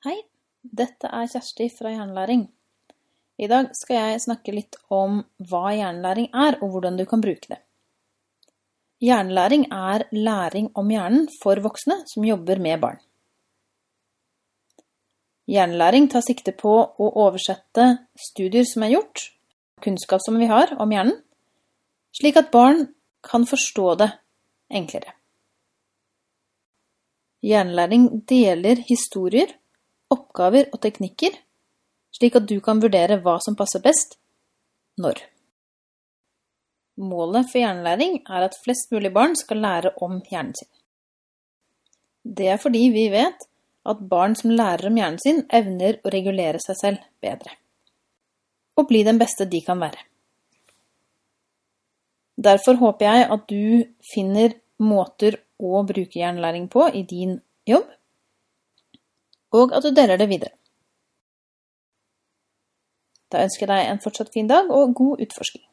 Hei, dette er Kjersti fra Hjernelæring. I dag skal jeg snakke litt om hva hjernelæring er, og hvordan du kan bruke det. Hjernelæring er læring om hjernen for voksne som jobber med barn. Hjernelæring tar sikte på å oversette studier som er gjort, kunnskap som vi har om hjernen, slik at barn kan forstå det enklere. Hjernelæring deler historier, oppgaver og teknikker, slik at du kan vurdere hva som passer best, når. Målet for hjernelæring er at flest mulig barn skal lære om hjernen sin. Det er fordi vi vet at barn som lærer om hjernen sin, evner å regulere seg selv bedre. Og bli den beste de kan være. Derfor håper jeg at du finner måter å bruke hjernelæring på i din jobb, og at du deler det videre. Da ønsker jeg deg en fortsatt fin dag og god utforsking.